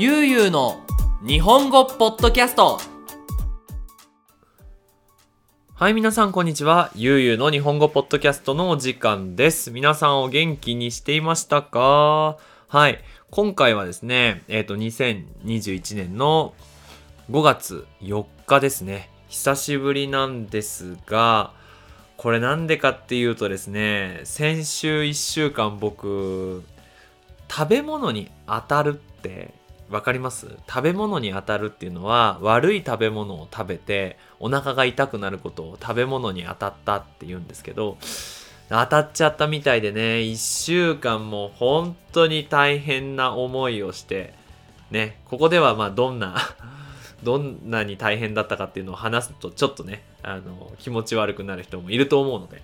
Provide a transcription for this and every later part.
ゆうゆうの日本語ポッドキャストはい、皆さん、こんにちは。ゆうゆうの日本語ポッドキャストのお時間です。皆さん、お元気にしていましたか？はい。今回はですね、えっ、と、2021年の5月4日ですね。久しぶりなんですが、これなんでかっていうとですね、先週1週間僕、食べ物に当たるってわかります？食べ物に当たるっていうのは悪い食べ物を食べてお腹が痛くなることを食べ物に当たったって言うんですけど当たっちゃったみたいでね1週間も本当に大変な思いをしてねここではまあどんな どんなに大変だったかっていうのを話すとちょっとねあの気持ち悪くなる人もいると思うので。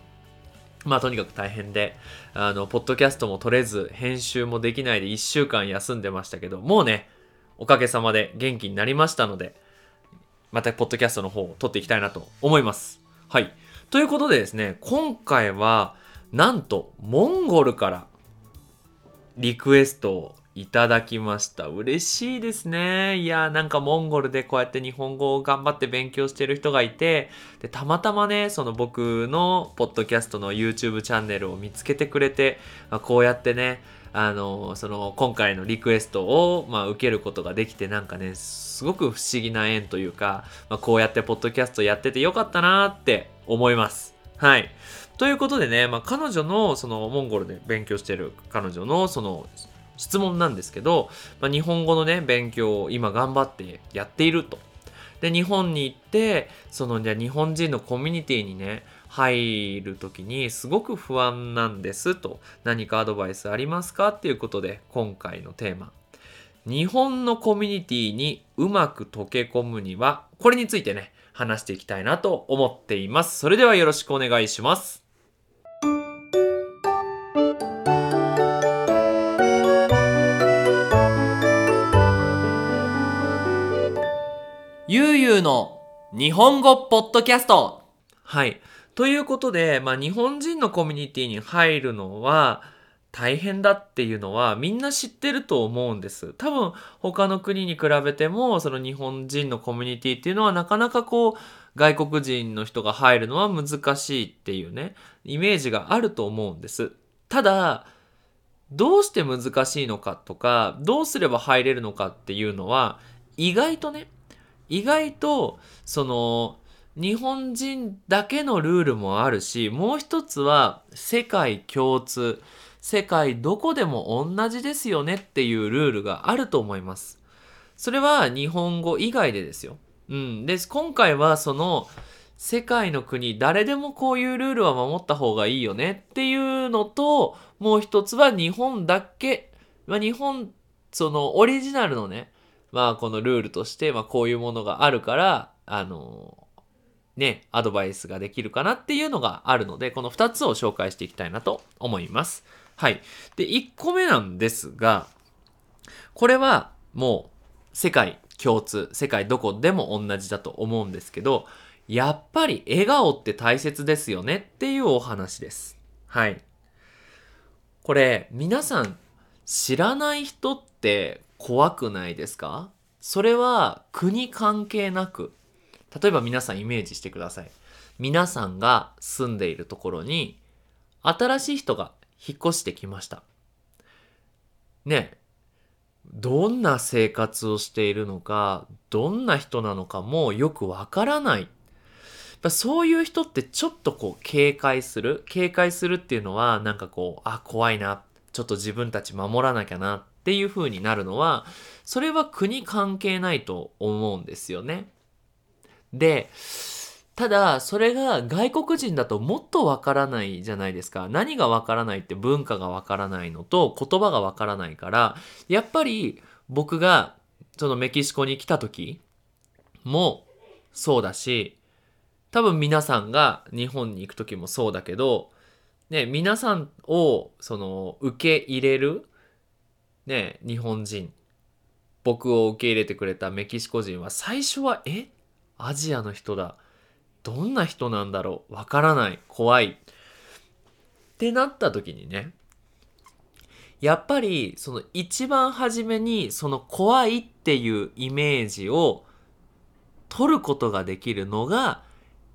まあとにかく大変で、あの、ポッドキャストも撮れず、編集もできないで1週間休んでましたけど、もうね、おかげさまで元気になりましたので、またポッドキャストの方を撮っていきたいなと思います。はい。ということでですね、今回は、なんと、モンゴルからリクエストをいただきました。嬉しいですね。いや、なんかモンゴルでこうやって日本語を頑張って勉強してる人がいて、で、たまたまね、その僕のポッドキャストの YouTube チャンネルを見つけてくれて、あ、こうやってね、あの、その今回のリクエストを、まあ、受けることができて、なんかね、すごく不思議な縁というか、まあ、こうやってポッドキャストやっててよかったなって思います。はい。ということでね、まあ、彼女の、その、モンゴルで勉強してる彼女の、その、質問なんですけど、まあ、日本語のね、勉強を今頑張ってやっていると。で、日本に行って、その、じゃ日本人のコミュニティにね、入る時にすごく不安なんですと。何かアドバイスありますかっていうことで、今回のテーマ。日本のコミュニティにうまく溶け込むには、これについてね、話していきたいなと思っています。それではよろしくお願いします。ゆうゆうの日本語ポッドキャストはい。ということで、まあ、日本人のコミュニティに入るのは大変だっていうのはみんな知ってると思うんです。多分他の国に比べてもその日本人のコミュニティっていうのはなかなかこう外国人の人が入るのは難しいっていうねイメージがあると思うんです。ただどうして難しいのかとかどうすれば入れるのかっていうのは意外とね意外とその日本人だけのルールもあるしもう一つは世界共通世界どこでも同じですよねっていうルールがあると思います。それは日本語以外でですよ。うん。で今回はその世界の国誰でもこういうルールは守った方がいいよねっていうのともう一つは日本だけ、まあ、日本そのオリジナルのねまあこのルールとして、まあこういうものがあるから、あのね、アドバイスができるかなっていうのがあるので、この2つを紹介していきたいなと思います。はい。で、1個目なんですが、これはもう世界共通、世界どこでも同じだと思うんですけど、やっぱり笑顔って大切ですよねっていうお話です。はい。これ、皆さん知らない人って怖くないですか？それは国関係なく例えば皆さんイメージしてください。皆さんが住んでいるところに新しい人が引っ越してきました。ねどんな生活をしているのかどんな人なのかもよくわからない。そういう人ってちょっとこう警戒する。警戒するっていうのはなんかこうあ怖いな。ちょっと自分たち守らなきゃな。っていう風になるのはそれは国関係ないと思うんですよね。でただそれが外国人だともっとわからないじゃないですか何がわからないって文化がわからないのと言葉がわからないからやっぱり僕がそのメキシコに来た時もそうだし多分皆さんが日本に行く時もそうだけどね、皆さんをその受け入れる、ね、日本人。僕を受け入れてくれたメキシコ人は最初はえ？アジアの人だ。どんな人なんだろう？わからない。怖い。ってなった時にねやっぱりその一番初めにその怖いっていうイメージを取ることができるのが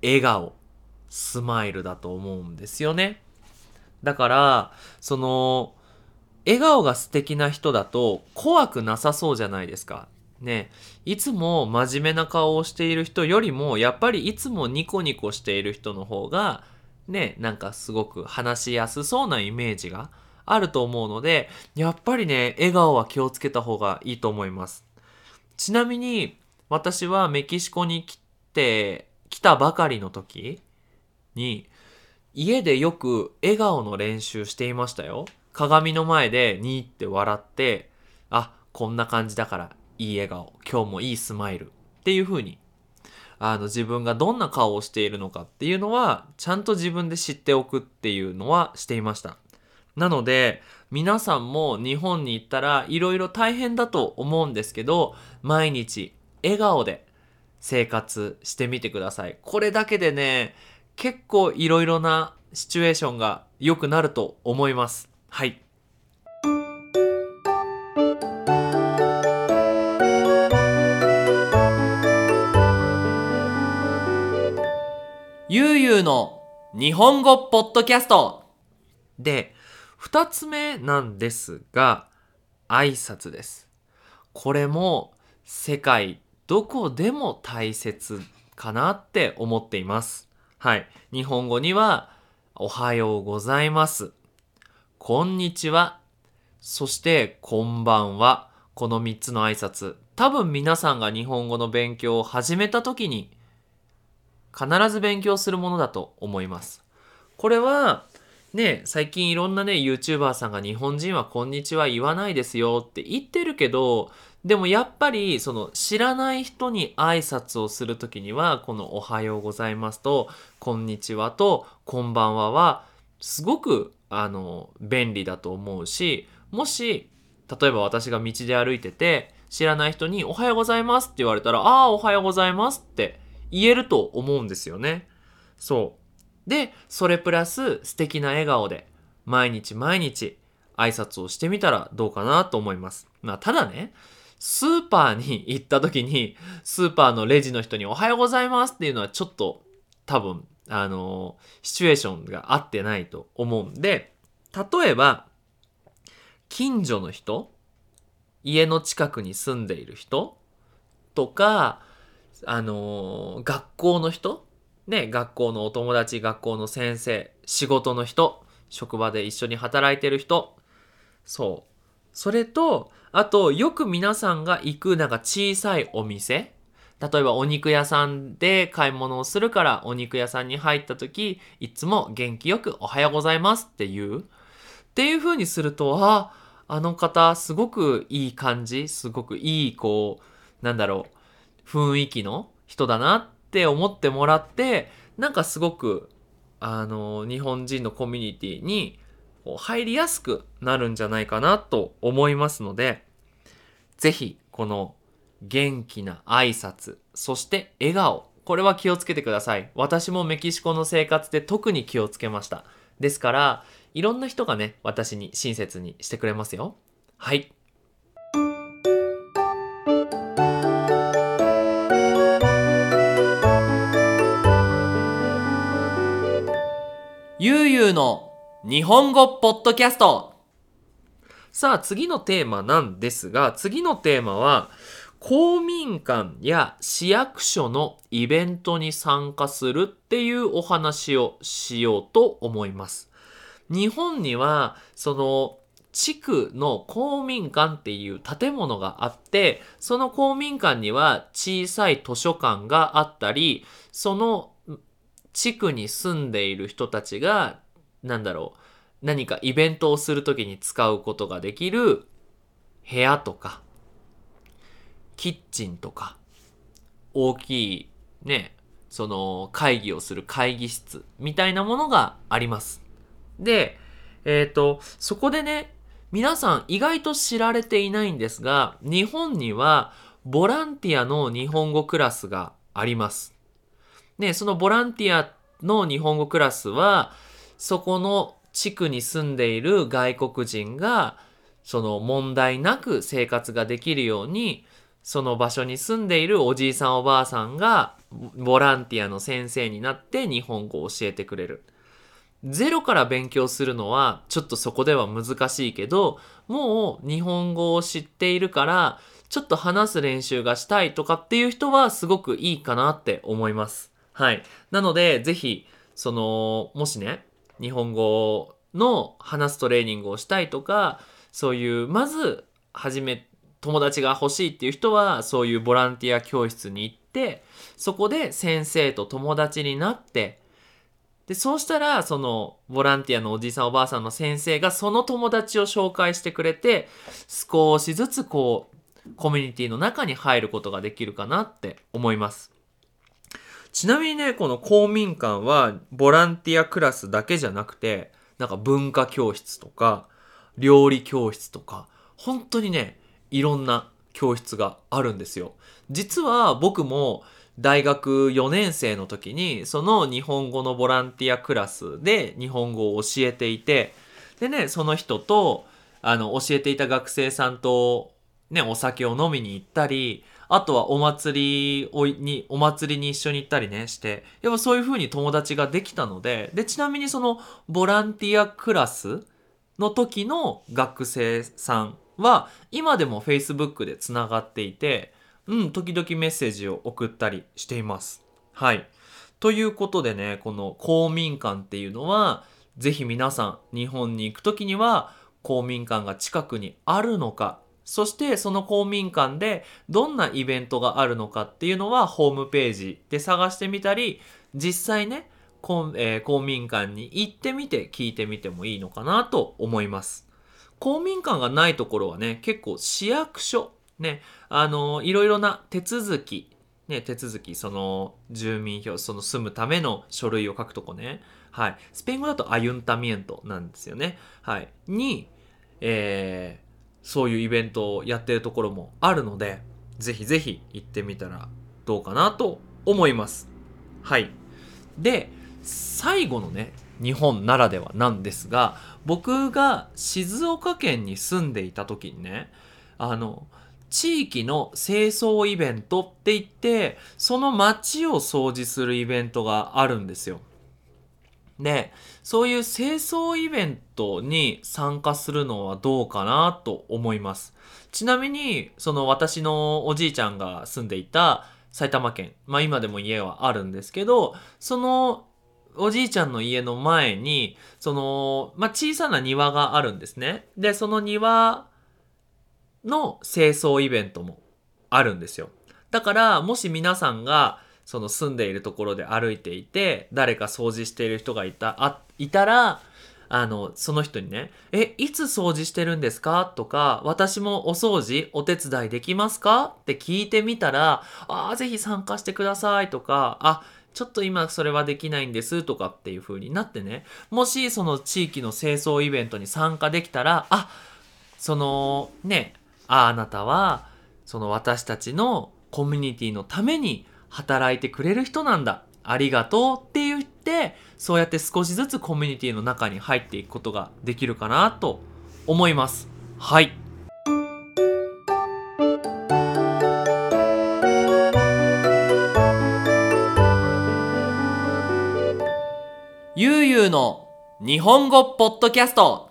笑顔、スマイルだと思うんですよね。だから、その、笑顔が素敵な人だと怖くなさそうじゃないですか。ね、いつも真面目な顔をしている人よりも、やっぱりいつもニコニコしている人の方が、ね、なんかすごく話しやすそうなイメージがあると思うので、やっぱりね、笑顔は気をつけた方がいいと思います。ちなみに、私はメキシコに来て、来たばかりの時に、家でよく笑顔の練習していましたよ。鏡の前でニーって笑って、あ、こんな感じだからいい笑顔、今日もいいスマイルっていう風に、あの自分がどんな顔をしているのかっていうのは、ちゃんと自分で知っておくっていうのはしていました。なので、皆さんも日本に行ったらいろいろ大変だと思うんですけど、毎日笑顔で生活してみてください。これだけでね、結構いろいろなシチュエーションが良くなると思います。はい。ゆうゆうの日本語ポッドキャストで、二つ目なんですが、挨拶です。これも世界どこでも大切かなって思っています。はい。日本語には、おはようございます。こんにちは。そして、こんばんは。この3つの挨拶。多分皆さんが日本語の勉強を始めた時に、必ず勉強するものだと思います。これは、ね、最近いろんなね、YouTuber さんが日本人はこんにちは言わないですよって言ってるけど、でもやっぱりその知らない人に挨拶をするときにはこのおはようございますとこんにちはとこんばんははすごくあの便利だと思うしもし例えば私が道で歩いてて知らない人におはようございますって言われたらああおはようございますって言えると思うんですよね。そう。で、それプラス素敵な笑顔で毎日毎日挨拶をしてみたらどうかなと思います。まあただね、スーパーに 行った時に、スーパーのレジの人におはようございますっていうのはちょっと多分、あのシチュエーションが合ってないと思うんで、例えば、近所の人、家の近くに住んでいる人とか、あの学校の人、ね、学校のお友達、学校の先生、仕事の人、職場で一緒に働いてる人、そう。それと、あと、よく皆さんが行くなんか小さいお店。例えばお肉屋さんで買い物をするからお肉屋さんに入った時、いつも元気よくおはようございますって言う。っていう風にすると、あ、あの方すごくいい感じ、すごくいいこう、なんだろう、雰囲気の人だなって思ってもらって、なんかすごく、あの、日本人のコミュニティに入りやすくなるんじゃないかなと思いますので、ぜひこの元気な挨拶、そして笑顔、これは気をつけてください。私もメキシコの生活で特に気をつけました。ですから、いろんな人がね、私に親切にしてくれますよ。はい。ゆうゆうの日本語ポッドキャストさあ次のテーマなんですが次のテーマは公民館や市役所のイベントに参加するっていうお話をしようと思います。日本にはその地区の公民館っていう建物があって、その公民館には小さい図書館があったり、その地区に住んでいる人たちがなんだろう、何かイベントをするときに使うことができる部屋とか、キッチンとか、大きいね、その会議をする会議室みたいなものがあります。で、えっ、ー、と、そこでね、皆さん意外と知られていないんですが、日本にはボランティアの日本語クラスがあります。ね、そのボランティアの日本語クラスは、そこの地区に住んでいる外国人がその問題なく生活ができるようにその場所に住んでいるおじいさんおばあさんがボランティアの先生になって日本語を教えてくれる。ゼロから勉強するのはちょっとそこでは難しいけどもう日本語を知っているからちょっと話す練習がしたいとかっていう人はすごくいいかなって思います。はい。なのでぜひそのもしね日本語の話すトレーニングをしたいとかそういうまず始め友達が欲しいっていう人はそういうボランティア教室に行ってそこで先生と友達になってでそうしたらそのボランティアのおじいさんおばあさんの先生がその友達を紹介してくれて少しずつこうコミュニティの中に入ることができるかなって思います。ちなみにねこの公民館はボランティアクラスだけじゃなくてなんか文化教室とか料理教室とか本当にねいろんな教室があるんですよ。実は僕も大学4年生の時にその日本語のボランティアクラスで日本語を教えていてでねその人とあの教えていた学生さんとねお酒を飲みに行ったりあとはお祭りにお祭りに一緒に行ったりねしてやっぱそういう風に友達ができたのででちなみにそのボランティアクラスの時の学生さんは今でも Facebook でつながっていて、うん、時々メッセージを送ったりしています。はい。ということでね、この公民館っていうのは、ぜひ皆さん日本に行く時には公民館が近くにあるのか、そしてその公民館でどんなイベントがあるのかっていうのはホームページで探してみたり、実際ね、公,、えー、公民館に行ってみて聞いてみてもいいのかなと思います。公民館がないところはね、結構市役所、ね、あの、いろいろな手続き、ね、手続き、その、住民票、その住むための書類を書くとこね。はい。スペイン語だとアユンタミエントなんですよね。はい。に、えー、そういうイベントをやってるところもあるので、ぜひぜひ行ってみたらどうかなと思います。はい。で、最後のね日本ならではなんですが僕が静岡県に住んでいた時にねあの地域の清掃イベントって言ってその街を掃除するイベントがあるんですよ。でそういう清掃イベントに参加するのはどうかなと思います。ちなみにその私のおじいちゃんが住んでいた埼玉県まあ今でも家はあるんですけどそのおじいちゃんの家の前に、その、まあ、小さな庭があるんですね。で、その庭の清掃イベントもあるんですよ。だから、もし皆さんが、その住んでいるところで歩いていて、誰か掃除している人がいた、あ、いたら、あの、その人にね、え、いつ掃除してるんですか？とか、私もお掃除お手伝いできますか？って聞いてみたら、ああ、ぜひ参加してくださいとか、あ、ちょっと今それはできないんですとかっていう風になってね、もしその地域の清掃イベントに参加できたら、あ、そのね、ああなたはその私たちのコミュニティのために働いてくれる人なんだ。ありがとうって言って、そうやって少しずつコミュニティの中に入っていくことができるかなと思います。はい。の日本語ポッドキャスト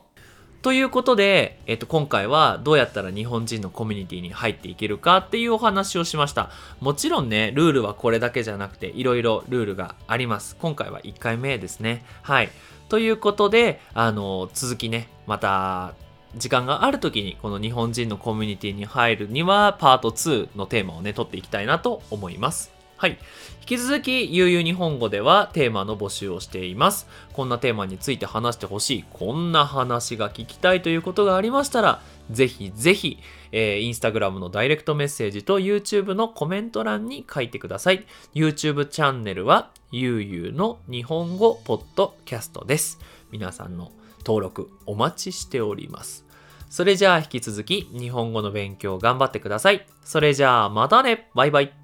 ということで、えっと、今回はどうやったら日本人のコミュニティに入っていけるかっていうお話をしました。もちろんね、ルールはこれだけじゃなくて、いろいろルールがあります。今回は1回目ですね。はい。ということで、あの、続きね、また、時間がある時にこの日本人のコミュニティに入るにはパート2のテーマをね、取っていきたいなと思います。はい。引き続き、ゆうゆう日本語ではテーマの募集をしています。こんなテーマについて話してほしい、こんな話が聞きたいということがありましたら、ぜひぜひ、えー、インスタグラムのダイレクトメッセージと YouTube のコメント欄に書いてください。YouTube チャンネルは、ゆうゆうの日本語ポッドキャストです。皆さんの登録お待ちしております。それじゃあ引き続き日本語の勉強頑張ってください。それじゃあまたねバイバイ